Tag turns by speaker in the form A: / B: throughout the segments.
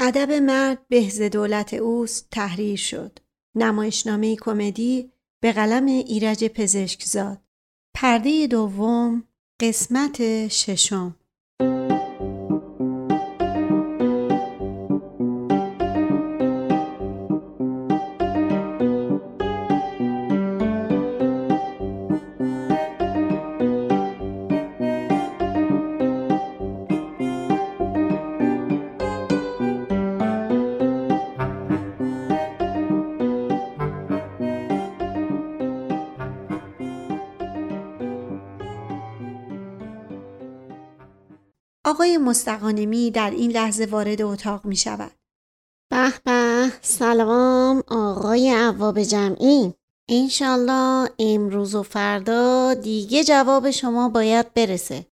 A: ادب مرد بهز دولت اوست تحریر شد. نمایشنامه کمدی به قلم ایرج پزشکزاد. پرده دوم قسمت ششم آقای مستقانمی در این لحظه وارد اتاق می شود.
B: به به سلام آقای عواب جمعی انشالله امروز و فردا دیگه جواب شما باید برسه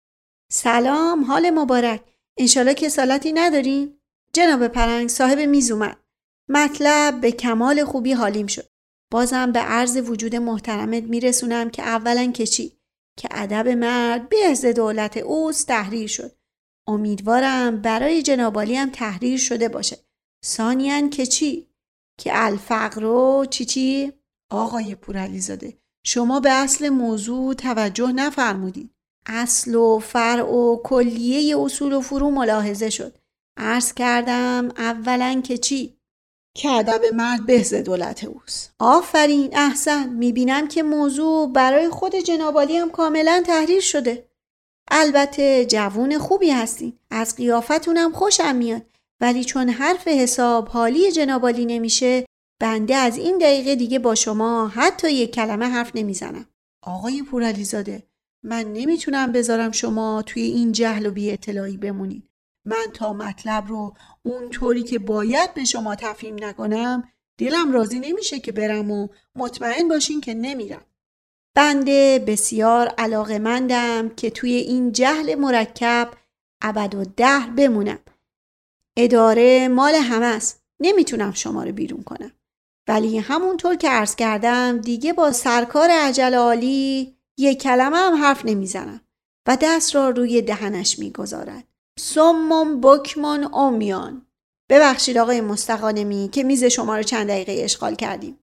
A: سلام حال مبارک انشالله که سالتی ندارین؟ جناب پرنگ صاحب میز اومد مطلب به کمال خوبی حالیم شد بازم به عرض وجود محترمت میرسونم که اولا که چی؟ که ادب مرد به دولت اوست تحریر شد امیدوارم برای جنابالی هم تحریر شده باشه. سانیان که چی؟ که الفقر رو چی چی؟
C: آقای پورعلیزاده شما به اصل موضوع توجه نفرمودید.
A: اصل و فرع و کلیه اصول و فرو ملاحظه شد. عرض کردم اولا که چی؟
C: که ادب مرد بهز دولت اوست.
A: آفرین احسن می‌بینم که موضوع برای خود جنابالی هم کاملا تحریر شده. البته جوون خوبی هستین. از قیافتونم خوشم میاد. ولی چون حرف حساب حالی جنابالی نمیشه بنده از این دقیقه دیگه با شما حتی یک کلمه حرف نمی‌زنم.
C: آقای پورعلیزاده من نمی‌تونم بذارم شما توی این جهل و بی اطلاعی بمونید من تا مطلب رو اونطوری که باید به شما تفهیم نکنم دلم راضی نمیشه که برم و مطمئن باشین که نمیرم.
A: بنده بسیار علاقمندم که توی این جهل مرکب ابد و دهر بمونم. اداره مال همه است. نمی‌تونم شما رو بیرون کنم. ولی همونطور که عرض کردم دیگه با سرکار عجل عالی یک کلمه هم حرف نمی‌زنم و دست را روی دهنش می‌گذارد. سمم بکمون امیان. ببخشید آقای مستقانمی که میز شما رو چند دقیقه اشغال کردیم.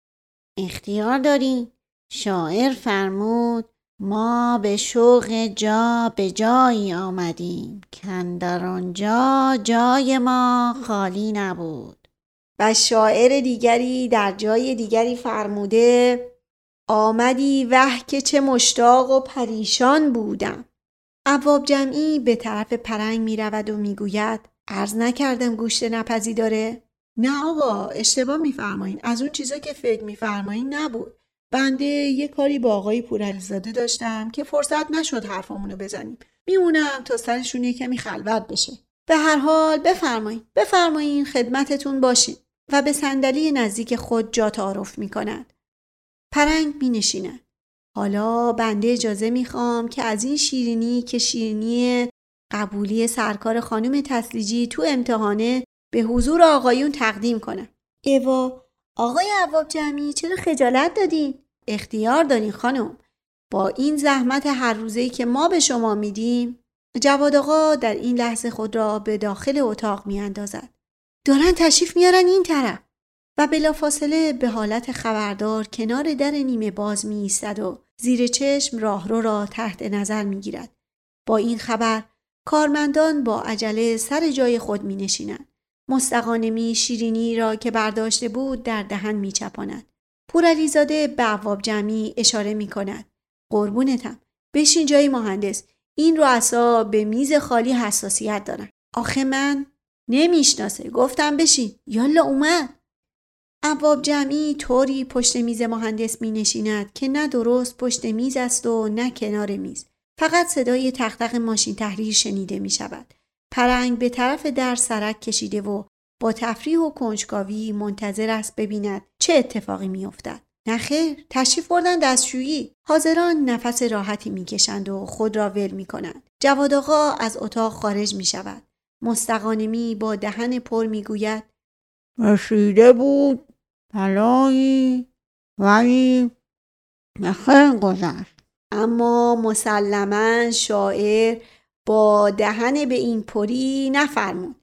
B: اختیار داریم. شاعر فرمود ما به شوق جا به جایی آمدیم کندر آنجا جای ما خالی نبود.
A: و شاعر دیگری در جای دیگری فرموده آمدی وح که چه مشتاق و پریشان بودم. عواب جمعی به طرف پرنگ می رود و می گوید عرض نکردم گوشت نپزی داره؟
C: نه آقا اشتباه میفرمایین از اون چیزا که فکر میفرمایین نبود. بنده یه کاری با آقای پورعلیزاده داشتم که فرصت نشد حرفامونو بزنیم میمونم تا سرشون یه کمی خلوت بشه
A: به هر حال بفرمایید بفرمایین خدمتتون باشین و به صندلی نزدیک خود جا تعارف می کند. پرنگ می نشیند. حالا بنده اجازه می‌خوام که از این شیرینی که شیرینی قبولی سرکار خانم تسلیجی تو امتحانه به حضور آقایون تقدیم کنم. ایوا آقای عواب جمعی چرا خجالت دادین؟ اختیار دارین خانم با این زحمت هر روزه‌ای که ما به شما میدیم جواد آقا در این لحظه خود را به داخل اتاق میاندازد دارن تشریف میارن این طرف و بلافاصله به حالت خبردار کنار در نیمه باز می ایستد و زیر چشم راهرو را تحت نظر می گیرد. با این خبر کارمندان با عجله سر جای خود می نشینند. مستقانمی شیرینی را که برداشته بود در دهن می چپاند. پورعلیزاده به عواب جمعی اشاره می کند. قربونتم. بشین جای مهندس. این رؤسا به میز خالی حساسیت دارن. آخه من نمی‌شناسه. گفتم بشین. یالا اومد. عواب جمعی طوری پشت میز مهندس می نشیند که نه درست پشت میز است و نه کنار میز. فقط صدای تختق ماشین تحریر شنیده می شود. پرنگ به طرف در سرک کشیده و با تفریح و کنجکاوی منتظر است ببیند چه اتفاقی میافتد. نخیر تشریف بردن دستشویی. حاضران نفس راحتی می‌کشند و خود را ول می‌کنند. جواد آقا از اتاق خارج می شود مستقانمی با دهن پر می‌گوید
D: رسیده بود بلایی ولی نخیر گذشت.
A: اما مسلما شاعر با دهن به این پری نفرمود.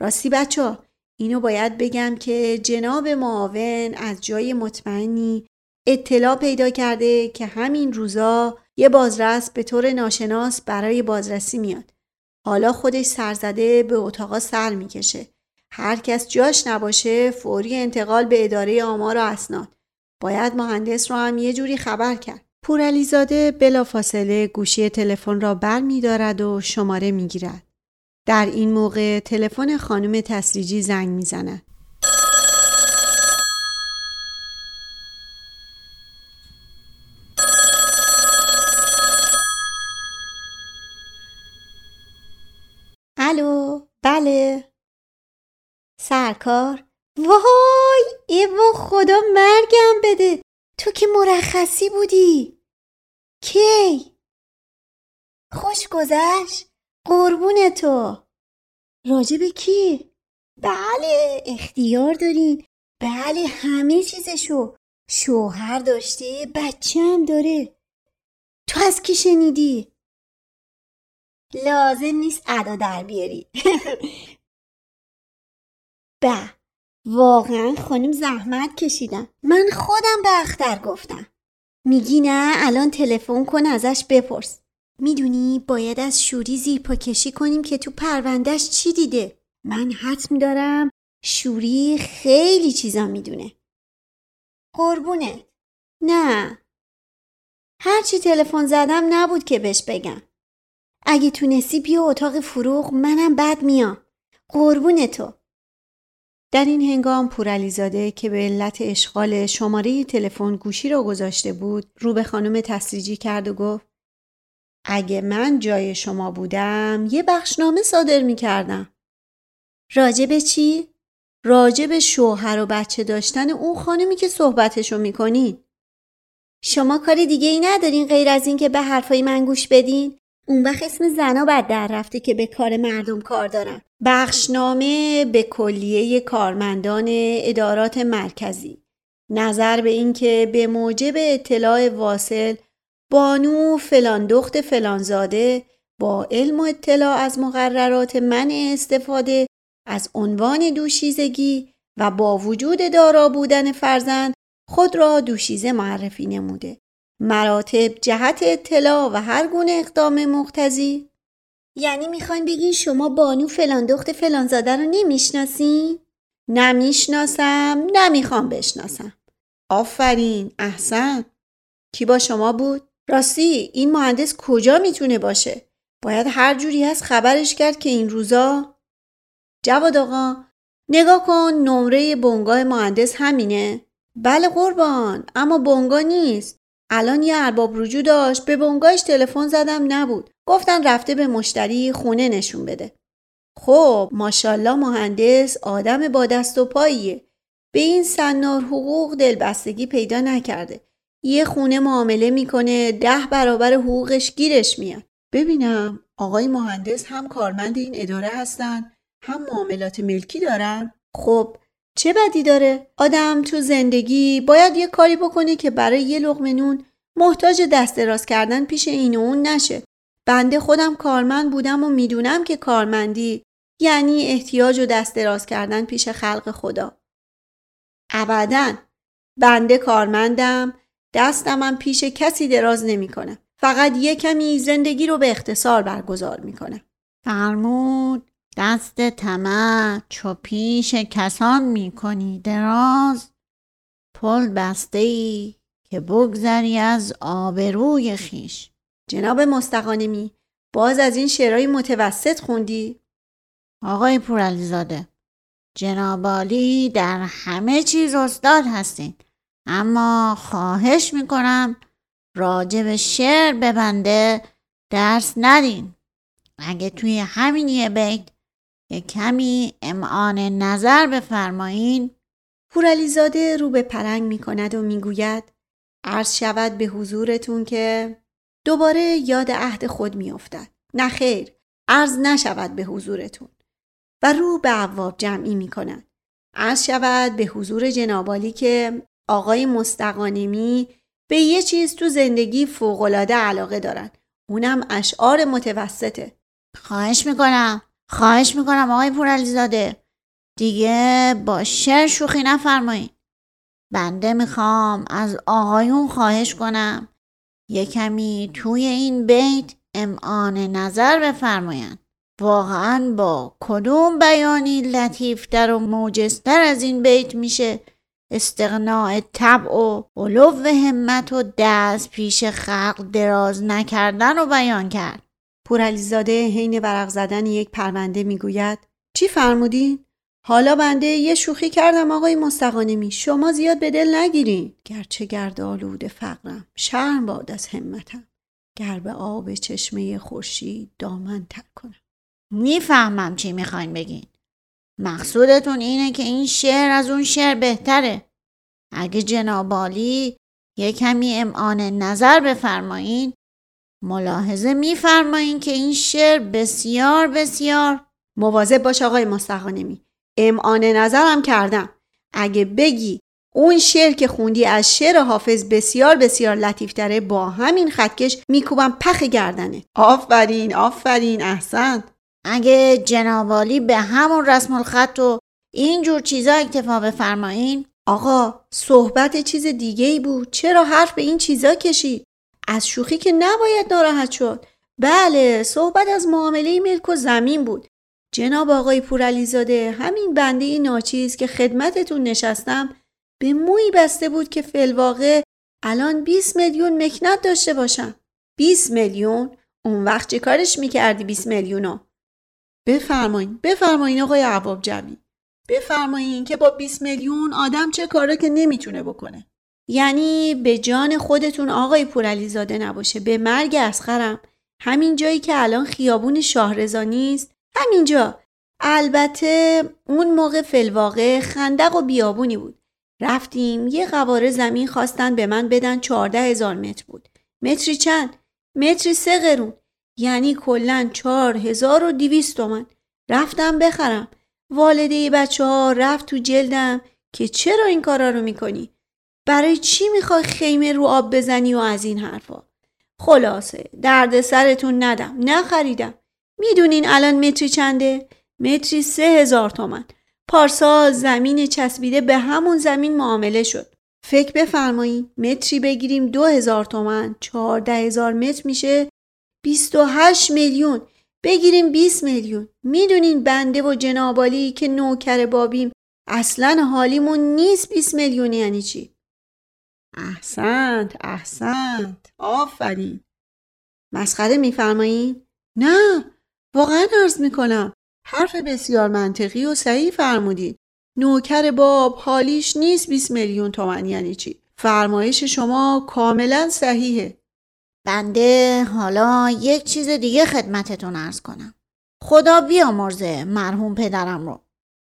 A: راستی بچه اینو باید بگم که جناب معاون از جای مطمئنی اطلاع پیدا کرده که همین روزا یه بازرس به طور ناشناس برای بازرسی میاد. حالا خودش سرزده به اتاقا سر می‌کشه. هر کس جاش نباشه فوری انتقال به اداره آمار و اسناد. باید مهندس رو هم یه جوری خبر کرد. پورعلیزاده بلافاصله گوشی تلفن را بر می و شماره می گیرد. در این موقع تلفن خانم تسریجی زنگ می زند. الو بله. سرکار. وای ایوا خدا مرگم بده. تو که مرخصی بودی. کی؟ خوش گذشت. قربون تو. راجب کی؟ بله اختیار دارین. بله همه چیزشو. شوهر داشته بچه هم داره. تو از کی شنیدی؟ لازم نیست ادا در بیاری. به واقعا خانم زحمت کشیدن من خودم به اختر گفتم. میگی نه الان تلفن کن ازش بپرس. می‌دونی باید از شوری زیر پا کنیم که تو پروندهش چی دیده؟ من حتم دارم شوری خیلی چیزا می‌دونه. قربونه نه. هرچی تلفن زدم نبود که بهش بگم. اگه تونستی بیا اتاق فروغ منم بد میام. قربون تو. در این هنگام پورعلیزاده که به علت اشغال شماره تلفن گوشی را گذاشته بود رو به خانم تسریجی کرد و گفت اگه من جای شما بودم یه بخشنامه صادر می کردم. راجع به چی؟ راجع به شوهر و بچه داشتن اون خانمی که صحبتشو می‌کنین. شما کار دیگه ای ندارین غیر از این که به حرفای من گوش بدین؟ اون وقت اسم زنا بد در رفته که به کار مردم کار دارن. بخشنامه به کلیه کارمندان ادارات مرکزی. نظر به اینکه به موجب اطلاع واصل بانو فلان دخت فلانزاده با علم و اطلاع از مقررات من استفاده از عنوان دوشیزگی و با وجود دارا بودن فرزند خود را دوشیزه معرفی نموده. مراتب جهت اطلاع و هر گونه اقدام مقتضی یعنی می‌خواین بگین شما بانو فلان دخت فلانزاده رو نمی‌شناسین؟ نمی‌شناسم نمی‌خوام بشناسم آفرین احسن کی با شما بود؟ راستی این مهندس کجا می‌تونه باشه؟ باید هر جوری هست خبرش کرد که این روزا. جواد آقا نگاه کن نمره بنگاه مهندس همینه. بله قربان اما بنگاه نیست. الان یه ارباب رجوع داشت به بنگاهش تلفن زدم نبود. گفتن رفته به مشتری خونه نشون بده. خب ماشالله مهندس آدم با دست و پاییه. به این سنار حقوق دلبستگی پیدا نکرده. یه خونه معامله می‌کنه ده برابر حقوقش گیرش میاد. ببینم آقای مهندس هم کارمند این اداره هستن هم معاملات ملکی دارن. خب چه بدی داره؟ آدم تو زندگی باید یه کاری بکنه که برای یه لقمه نون محتاج دست راست کردن پیش این و اون نشه. بنده خودم کارمند بودم و می‌دونم که کارمندی یعنی احتیاج و دست راست کردن پیش خلق خدا. ابدا. بنده کارمندم. دستم هم پیش کسی دراز نمی‌کنه. فقط یه کمی زندگی رو به اختصار برگزار می‌کنه.
B: فرمود دست طمع چو پیش کسان می‌کنی دراز پل بسته ای که بگذری از آبروی خیش
A: جناب مستقانمی باز از این شعرهای متوسط خوندی؟
B: آقای پورعلیزاده جنابالی در همه چیز استاد هستین اما خواهش می‌کنم راجع به شعر ببنده درس ندین. اگه توی همین یه بیت یه کمی امعان نظر بفرمایین.
A: پورعلیزاده رو به پرنگ می‌کند و می‌گوید عرض شود به حضورتون که دوباره یاد عهد خود میافتد. نه خیر عرض نشود به حضورتون. و رو به عواب جمعی می‌کند. عرض شود به حضور جنابالی که آقای مستقانمی به یه چیز تو زندگی فوقالعاده علاقه دارن. اونم اشعار متوسطه.
B: خواهش می‌کنم. خواهش می‌کنم آقای پورعلیزاده. دیگه با شعر شوخی نفرمایید بنده می‌خوام از آقایون خواهش کنم. یه کمی توی این بیت امعان نظر بفرمایند. واقعا با کدوم بیانی لطیفتر و موجزتر از این بیت میشه؟ استقناع طبع و علو همت و دست پیش خلق دراز نکردن و بیان کرد.
A: پورعلیزاده حین ورق زدن یک پرونده می‌گوید چی فرمودین؟ حالا بنده یه شوخی کردم آقای مستقانمی شما زیاد به دل نگیرین. گرچه گرد آلود فقرم شرم باد از همتم. گر به آب چشمه خورشید دامن تر کنم.
B: می‌فهمم چی می‌خواین بگین. مقصودتون اینه که این شعر از اون شعر بهتره. اگه جنابالی یه کمی امعان نظر بفرمایین ملاحظه میفرمایین که این شعر بسیار بسیار
A: مواظب باش آقای مستقانمی. امعان نظرم کردم. اگه بگی اون شعر که خوندی از شعر حافظ بسیار بسیار لطیفتره با همین خطکش میکوبم پخ گردنه. آفرین آفرین احسن.
B: اگه جنابالی به همون رسم الخط و اینجور چیزا اکتفا بفرمایین
A: آقا صحبت چیز دیگه ای بود. چرا حرف به این چیزا کشید از شوخی که نباید ناراحت شد. بله صحبت از معامله ملک و زمین بود. جناب آقای پورعلیزاده همین بنده ناچیز که خدمتتون نشستم به موی بسته بود که فلواقع الان 20 میلیون مکنت داشته باشم 20 میلیون؟ اون وقت چه کارش می‌کردی 20 میلیونو؟ بفرمایین بفرمایین آقای عباب جمعی بفرمایین که با 20 میلیون آدم چه کاره که نمی‌تونه بکنه. یعنی به جان خودتون آقای پورعلیزاده نباشه به مرگ اسخرم. همین جایی که الان خیابون شاهرزا نیست. همینجا. البته اون موقع فلواقع خندق و بیابونی بود. رفتیم یه قواره زمین خواستن به من بدن چهارده هزار متر بود. متری چند؟ متری سه قرون. یعنی کلا چهار هزار و دیویست تومن رفتم بخرم. والده بچه ها رفت تو جلدم که چرا این کارا رو می‌کنی؟ برای چی می‌خوای خیمه رو آب بزنی و از این حرفا؟ خلاصه درد سرتون ندم. نخریدم. می‌دونین الان متری چنده؟ متری سه هزار تومن پارسال زمین چسبیده به همون زمین معامله شد. فکر بفرمایین متری بگیریم دو هزار تومن چهارده هزار متر میشه بیست و هشت میلیون. بگیریم 20 میلیون. می‌دونین بنده و جنابالی که نوکر بابیم اصلا حالیمون نیست 20 میلیون یعنی چی؟ احسنت احسنت. آفرین. مسخره میفرمایین؟ نه واقعا عرض می‌کنم. حرف بسیار منطقی و صحیح فرمودید نوکر باب حالیش نیست 20 میلیون تومن یعنی چی؟ فرمایش شما کاملا صحیحه.
B: بنده حالا یک چیز دیگه خدمتتون ارز کنم. خدا بیامرزه مرحوم پدرم رو.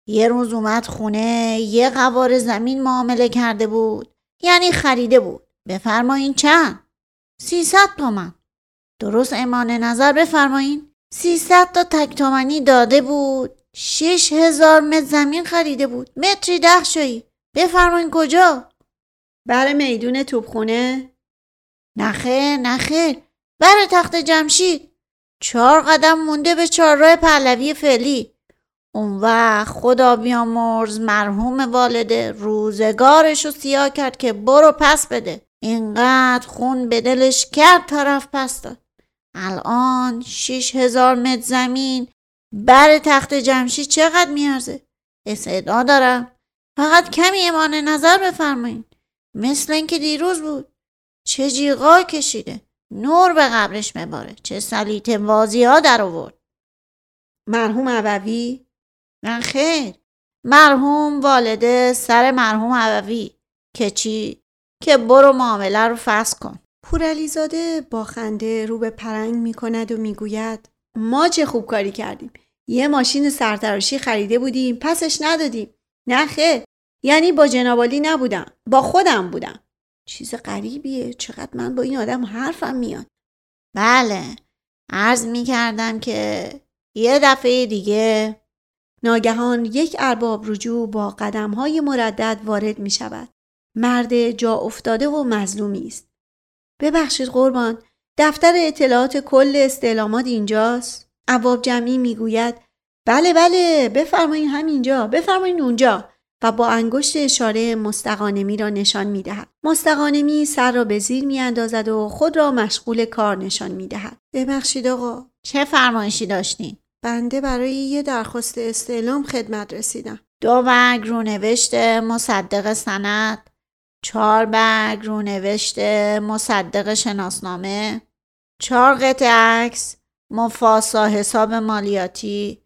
B: یه روز اومد خونه یه قوار زمین معامله کرده بود. یعنی خریده بود. بفرمایین چند؟ سیصد تومن. درست امان نظر بفرمایین. سیصد تا تک تومنی داده بود. شش هزار متر زمین خریده بود. متری ده شایی بفرمایین کجا؟
A: بر میدون توبخونه
B: نخه نخه. بر تخت جمشید. چهار قدم مونده به چهارراه پهلوی فعلی. اون وقت خدا بیامرز مرحوم والده روزگارش رو سیاه کرد که برو پس بده. اینقدر خون به دلش کرد طرف پس داد. الان شیش هزار متر زمین بر تخت جمشید چقدر میارزه؟ استعداد دارم. فقط کمی امان نظر بفرمایید مثل اینکه دیروز بود. چه جیغا کشیده؟ نور به قبرش مباره. چه سلیت وازی ها در آورد.
A: مرحوم عبوی
B: نه خیر. مرحوم والده سر مرحوم عبوی که چی؟ که برو معامله رو فصل کن.
A: پورعلیزاده با خنده رو به پرنگ می کند و می‌گوید ما چه خوب کاری کردیم. یه ماشین سرتراشی خریده بودیم پسش ندادیم. نه خیر. یعنی با جنابالی نبودم. با خودم بودم. چیز غریبیه چقدر من با این آدم حرفم میاد
B: بله عرض می کردم که یه دفعه دیگه
A: ناگهان یک ارباب رجوع با قدم های مردد وارد می شود. مرد جا افتاده و مظلومی است. ببخشید قربان دفتر اطلاعات کل استعلامات اینجاست. عواب جمعی می‌گوید بله بله بفرمایین همینجا بفرمایین اونجا و با انگشت اشاره مستقانمی را نشان می دهد. مستقانمی سر را به زیر می اندازد و خود را مشغول کار نشان می دهد. ببخشید آقا
B: چه فرمایشی داشتین؟
A: بنده برای یه درخواست استعلام خدمت رسیدم.
B: دو برگ رونوشت مصدق سند چهار برگ رونوشت مصدق شناسنامه چهار قطع عکس مفاسا حساب مالیاتی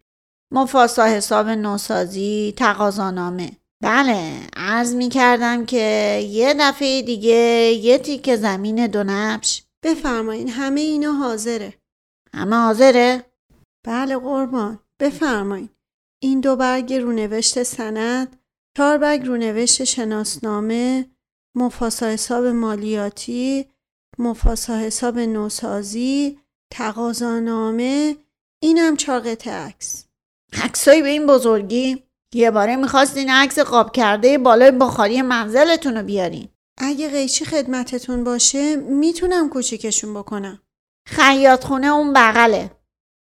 B: مفاسا حساب نوسازی تقاضانامه بله عرض می کردم که یه دفعه دیگه یه تیک زمین دو نبش
A: بفرمایین همه اینا حاضره.
B: همه حاضره؟
A: بله قربان بفرمایین. این دو برگ رونوشت سند، چهار برگ رونوشت شناسنامه، مفاسا حساب مالیاتی، مفاسا حساب نوسازی، تقاضانامه، اینم چهار قطعه عکس.
B: عکسایی به این بزرگی یه باره می‌خواستین عکس قاب کرده بالای بخاری منزلتون رو بیارین
A: اگه قیچی خدمتتون باشه می‌تونم کوچیکشون بکنم.
B: خیاط خونه اون بغله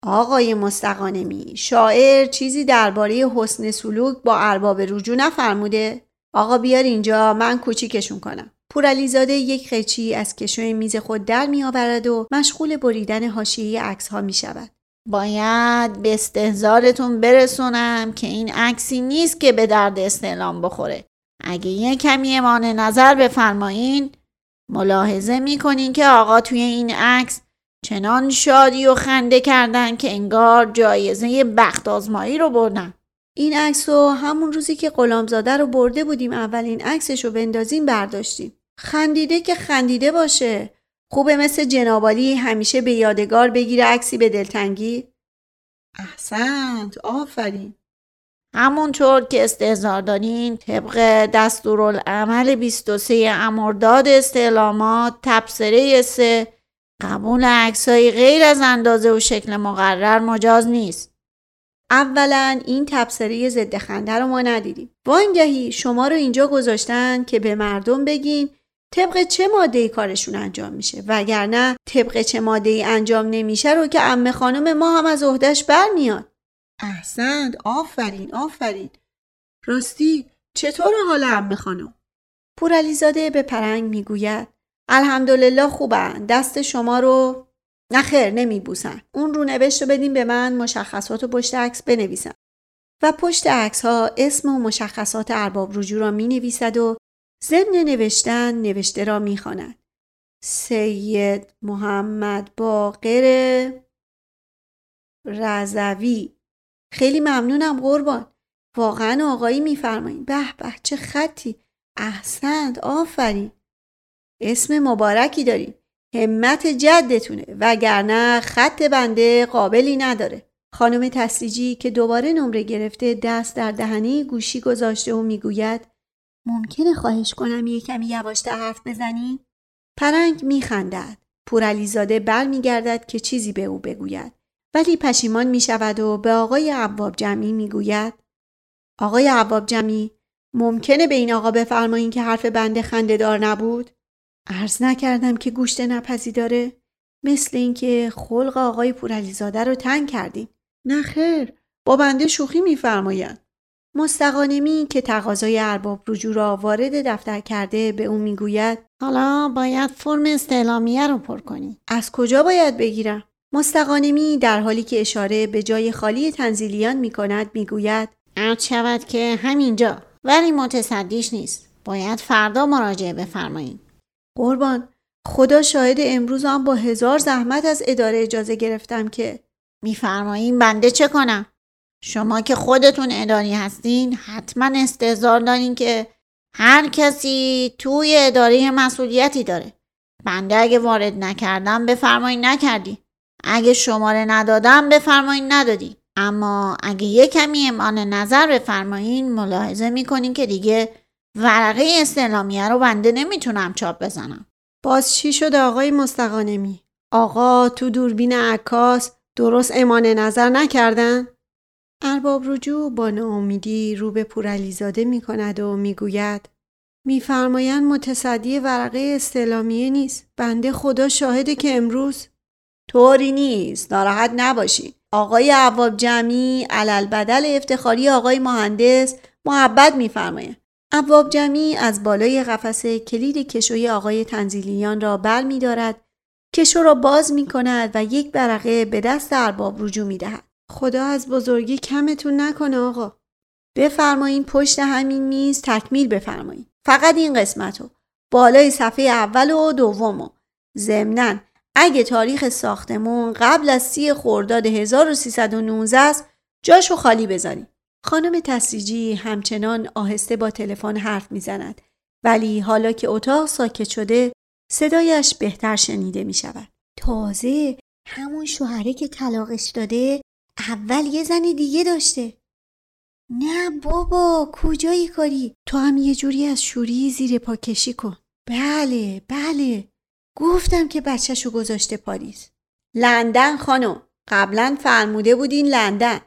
A: آقای مستقانمی شاعر چیزی درباره حسن سلوک با ارباب رجوع نفرموده؟ آقا بیار اینجا من کوچیکشون کنم. پورعلیزاده یک قیچی از کشوی میز خود در میآورد و مشغول بریدن حاشیه عکس ها می شود.
B: باید به استهزارتون برسونم که این عکسی نیست که به درد استعلام بخوره اگه یه کمی امان نظر بفرمایین ملاحظه می‌کنین که آقا توی این عکس چنان شادی و خنده کردن که انگار جایزه بخت آزمایی رو بردن
A: این عکس رو همون روزی که غلامزاده رو برده بودیم اولین عکسش رو بندازیم برداشتیم. خندیده که خندیده باشه. خوبه مثل جنابالی همیشه به یادگار بگیره عکسی به دلتنگی؟
C: احسنت آفرین
B: همونطور که استهزار دارین طبق دستورالعمل 23 امرداد استعلامات تبصره سه قبول عکسای غیر از اندازه و شکل مقرر مجاز نیست
A: اولا این تبصره ضد خنده رو ما ندیدیم. وانگهی شما رو اینجا گذاشتن که به مردم بگین طبق چه ماده کارشون انجام میشه؟ وگرنه طبق چه ماده ای انجام نمیشه رو که امه خانم ما هم از عهدهش برمیاد.
C: احسنت آفرین آفرین. راستی چطور حال عمه خانم؟
A: پورعلیزاده به پرنگ می‌گوید. الحمدلله خوبن. دست شما رو نخیر نمیبوسن. اون رو نوشت رو بدین به من مشخصات و پشت عکس بنویسم. و پشت عکس ها اسم و مشخصات ارباب رجوع را می نویسد و ضمن نوشتن نوشته را می خاند. سید محمد باقر رضوی. خیلی ممنونم قربان. واقعا آقایی میفرمایید. به به چه خطی. احسنت آفرین. اسم مبارکی داریم. همت جدتونه. وگرنه خط بنده قابلی نداره. خانم تسلیجی که دوباره نمره گرفته دست در دهنه گوشی گذاشته و می‌گوید ممکنه خواهش کنم یه کمی یواشتر حرف بزنی؟ پرنگ میخندد. پورعلیزاده بر میگردد که چیزی به او بگوید. ولی پشیمان می شود و به آقای عواب جمعی می آقای عواب جمعی ممکنه به این آقا بفرمایین که حرف بنده خنده دار نبود؟ عرض نکردم که گوشت نپزی داره؟ مثل اینکه خلق آقای پورعلیزاده رو تنگ کردین.
C: نه خیر با بنده شوخی میفرمایند
A: مستقانمی که تقاضای ارباب رجوع را وارد دفتر کرده به او می‌گوید
B: حالا باید فرم استعلامیه رو پر کنی.
A: از کجا باید بگیرم؟ مستقانمی در حالی که اشاره به جای خالی تنزیلیان می کند می گوید
B: عرض شود که همینجا ولی متصدیش نیست. باید فردا مراجعه بفرمایید
A: قربان خدا شاهد امروز هم با هزار زحمت از اداره اجازه گرفتم که.
B: میفرمایین بنده چه کنم؟ شما که خودتون اداری هستین حتما استهزار دارین که هر کسی توی اداره مسئولیتی داره بنده اگه وارد نکردم بفرمایین نکردی اگه شماره ندادم بفرمایین ندادی اما اگه یه کمی امان نظر بفرمایین ملاحظه می‌کنین که دیگه ورقه استعلامیه رو بنده نمی‌تونم چاپ بزنم
A: باز چی شده آقای مستقانمی؟ آقا تو دوربین عکاس درست امان نظر نکردن؟ ارباب رجوع با ناامیدی رو به پورعلیزاده می کند و می‌گوید میفرمایند متصدی ورقه استعلامیه نیست. بنده خدا شاهده که امروز طوری نیست. ناراحت نباشید آقای عواب جمعی علل بدل افتخاری آقای مهندس محبت میفرمایند عواب جمعی از بالای قفسه کلید کشوی آقای تنزیلیان را بر می دارد کشو را باز می کند و یک برقه به دست ارباب رجوع می. خدا از بزرگی کمتون نکنه آقا. بفرمایین پشت همین میز تکمیل بفرمایین. فقط این قسمت رو. بالای صفحه اول و دوم و ضمناً اگه تاریخ ساختمون قبل از سی خرداد 1319 است جاشو خالی بذاریم. خانم تسیجی همچنان آهسته با تلفن حرف می‌زند ولی حالا که اتاق ساکت شده صدایش بهتر شنیده می شود.
B: تازه همون شوهره که طلاقش داده اول یه زن دیگه داشته. نه بابا کجایی کاری؟
A: تو هم یه جوری از شوری زیر پا کشی کن. بله بله گفتم که بچهشو گذاشته پاریس. لندن خانم قبلا فرموده بودین لندن.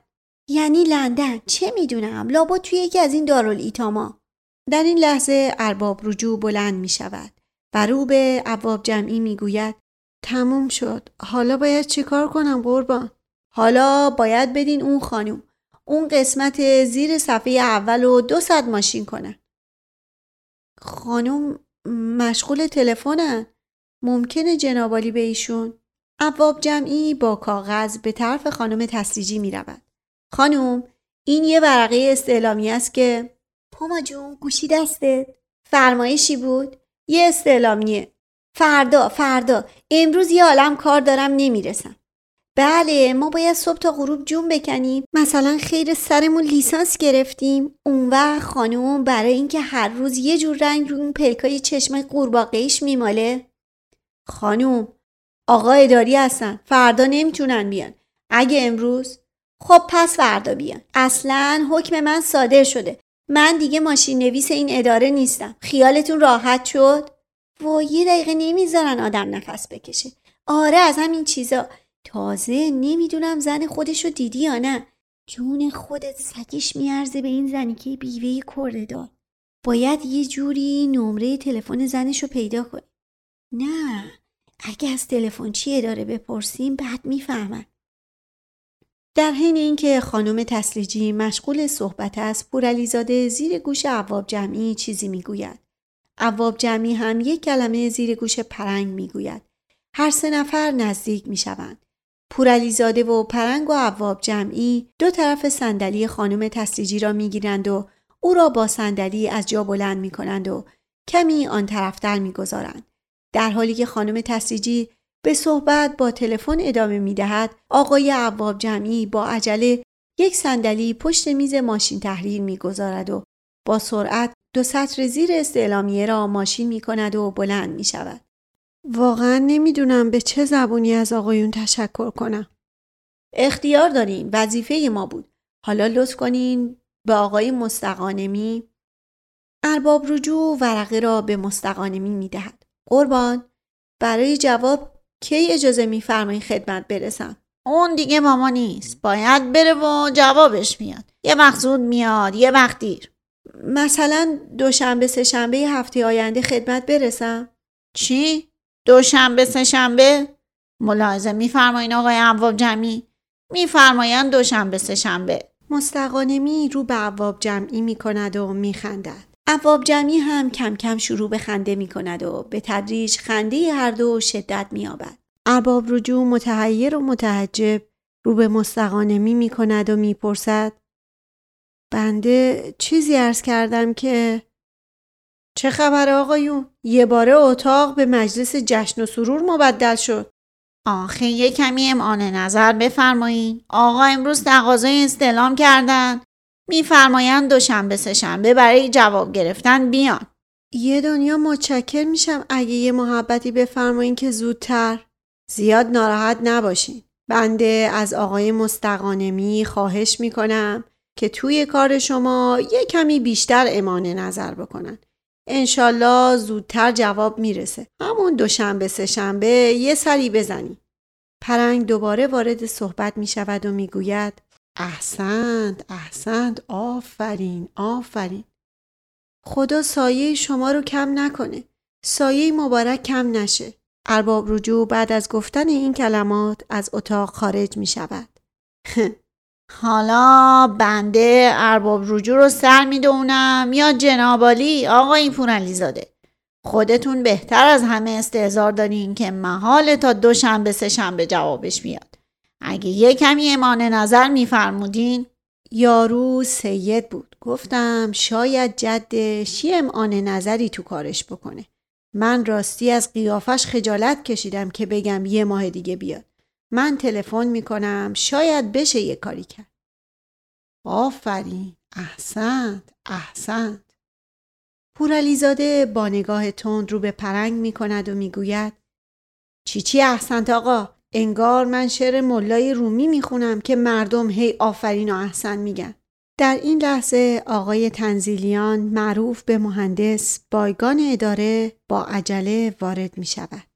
B: یعنی لندن چه می‌دونم لابا توی یکی از این دارالایتاما
A: در این لحظه ارباب رجوع بلند می شود و رو به عواب جمعی می گوید تموم شد حالا باید چیکار کنم قربان حالا باید بدین اون خانوم. اون قسمت زیر صفحه اول و دو صد ماشین کنن. خانوم مشغول تلفنن. ممکنه جنابالی به ایشون. عواب جمعی با کاغذ به طرف خانم تسلیجی می رود خانوم این یه ورقه استعلامی است که
B: پوما جون گوشی دستت.
A: فرمایشی بود؟ یه استعلامیه. فردا فردا. امروز یه عالم کار دارم نمی‌رسم. بله ما باید صبح تا غروب جون بکنیم. مثلا خیر سرمون لیسانس گرفتیم. اون وقت خانوم برای اینکه هر روز یه جور رنگ رو اون پلکای چشم قورباغه‌ایش میماله. خانوم آقا اداری هستن. فردا نمی‌تونن بیان. اگه امروز؟ خب پس فردا بیان. اصلا حکم من صادر شده. من دیگه ماشین نویس این اداره نیستم. خیالتون راحت شد؟ و یه دقیقه نمی‌ذارن آدم نفس بکشه. آره از همین چیزا. تازه نمی‌دونم زن خودشو دیدی یا نه. جون خودت سگیش میارزه به این زنی که بیوه کرده دار باید یه جوری نمره تلفن زنشو پیدا کنی. نه اگه از تلفن چی اداره بپرسیم بعد می‌فهمن. در حین اینکه خانم تسلیجی مشغول صحبت است پورعلیزاده زیر گوش عواب جمعی چیزی می‌گوید. عواب جمعی هم یک کلمه زیر گوش پرنگ می‌گوید. هر سه نفر نزدیک می‌شوند. پورعلیزاده و پرنگ و عواب جمعی دو طرف صندلی خانم تسلیجی را می‌گیرند و او را با صندلی از جا بلند می‌کنند و کمی آن طرفتر می‌گذارند در حالی که خانم تسلیجی به صحبت با تلفن ادامه می دهد آقای عواب جمعی با عجله یک صندلی پشت میز ماشین تحریر می گذارد و با سرعت دو سطر زیر استعلامیه را ماشین می کند و بلند می شود. واقعا نمی‌دونم به چه زبونی از آقایون تشکر کنم. اختیار دارین وظیفه ما بود. حالا لطف کنین به آقای مستقانمی. ارباب رجوع ورقه را به مستقانمی می دهد. قربان. برای جواب کی اجازه میفرمایین خدمت برسم؟
B: اون دیگه ماما نیست. باید بره و جوابش میاد. یه وقت زود میاد یه وقت دیر.
A: مثلا دوشنبه سه شنبه هفته آینده خدمت برسم؟
B: چی؟ دوشنبه سه شنبه. ملاحظه میفرمایین آقای عواب جمعی. میفرمایند دوشنبه سه شنبه.
A: مستقانمی رو به عواب جمعی می‌کند و میخندد. عواب جمعی هم کم کم شروع به خنده می کند و به تدریج خنده هر دو شدت می آبد. ارباب رجوع متحیر و متعجب رو به مستقانمی می کند و می پرسد بنده چیزی ارز کردم که چه خبر آقایون؟ یه باره اتاق به مجلس جشن و سرور مبدل شد.
B: آخه یه کمی امعان نظر بفرمایین. آقا امروز تقاضای استعلام کردن میفرمایند دوشنبه سهشنبه برای جواب گرفتن بیان
A: یه دنیا متشکر میشم اگه یه محبتی بفرمایین که زودتر زیاد ناراحت نباشین بنده از آقای مستقانمی خواهش می‌کنم که توی کار شما یه کمی بیشتر امانه نظر بکنن انشالله زودتر جواب می‌رسه. همون دوشنبه سهشنبه یه سری بزنی. پرنگ دوباره وارد صحبت می‌شود و می‌گوید احسنت احسنت آفرین آفرین. خدا سایه شما رو کم نکنه. سایه مبارک کم نشه. ارباب رجوع بعد از گفتن این کلمات از اتاق خارج می شود
B: حالا بنده ارباب رجوع رو سر می‌دونم یا جنابالی آقای پورعلیزاده. خودتون بهتر از همه استعزار دارین که محال تا دو شنبه سه شنبه جوابش میاد. اگه یه کمی امان نظر میفرمودین
A: یارو سید بود. گفتم شاید جدش یه امعان نظری تو کارش بکنه. من راستی از قیافش خجالت کشیدم که بگم یه ماه دیگه بیاد. من تلفن می‌کنم. شاید بشه یه کاری کرد. آفرین. احسنت. احسنت. پورعلیزاده با نگاه تند رو به پرنگ می‌کند و می‌گوید چی چی احسنت آقا؟ انگار من شعر ملای رومی می‌خونم که مردم هی آفرین و احسن میگن. در این لحظه آقای تنزیلیان معروف به مهندس بایگان اداره با عجله وارد می شود.